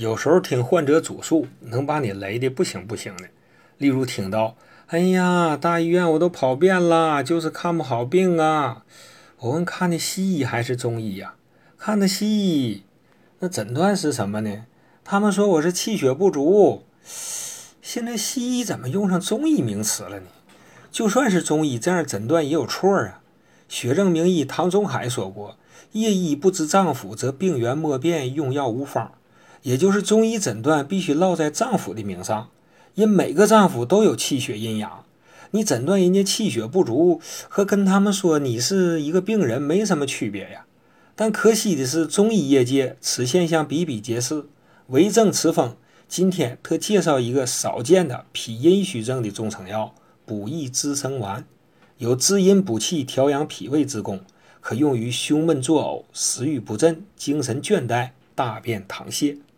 有时候听患者主诉，能把你雷的不行不行的。例如听到：“哎呀，大医院我都跑遍了，就是看不好病啊。”我问看的西医还是中医呀？看的西医。那诊断是什么呢？他们说我是气血不足。现在西医怎么用上中医名词了呢？就算是中医，这样诊断也有错啊。学正名医唐宗海说过：“夜医不知脏腑，则病源莫辨，用药无方。”也就是中医诊断必须落在脏腑的名上，因每个脏腑都有气血阴阳。你诊断人家气血不足，和跟他们说你是一个病人没什么区别呀。但可惜的是，中医业界此现象比比皆是。为正此风，今天特介绍一个少见的脾阴虚症的中成药——补益滋生丸，有滋阴补气、调养脾胃之功，可用于胸闷作呕、食欲不振、精神倦怠、大便溏泻。